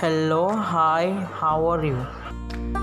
hello hi how are you?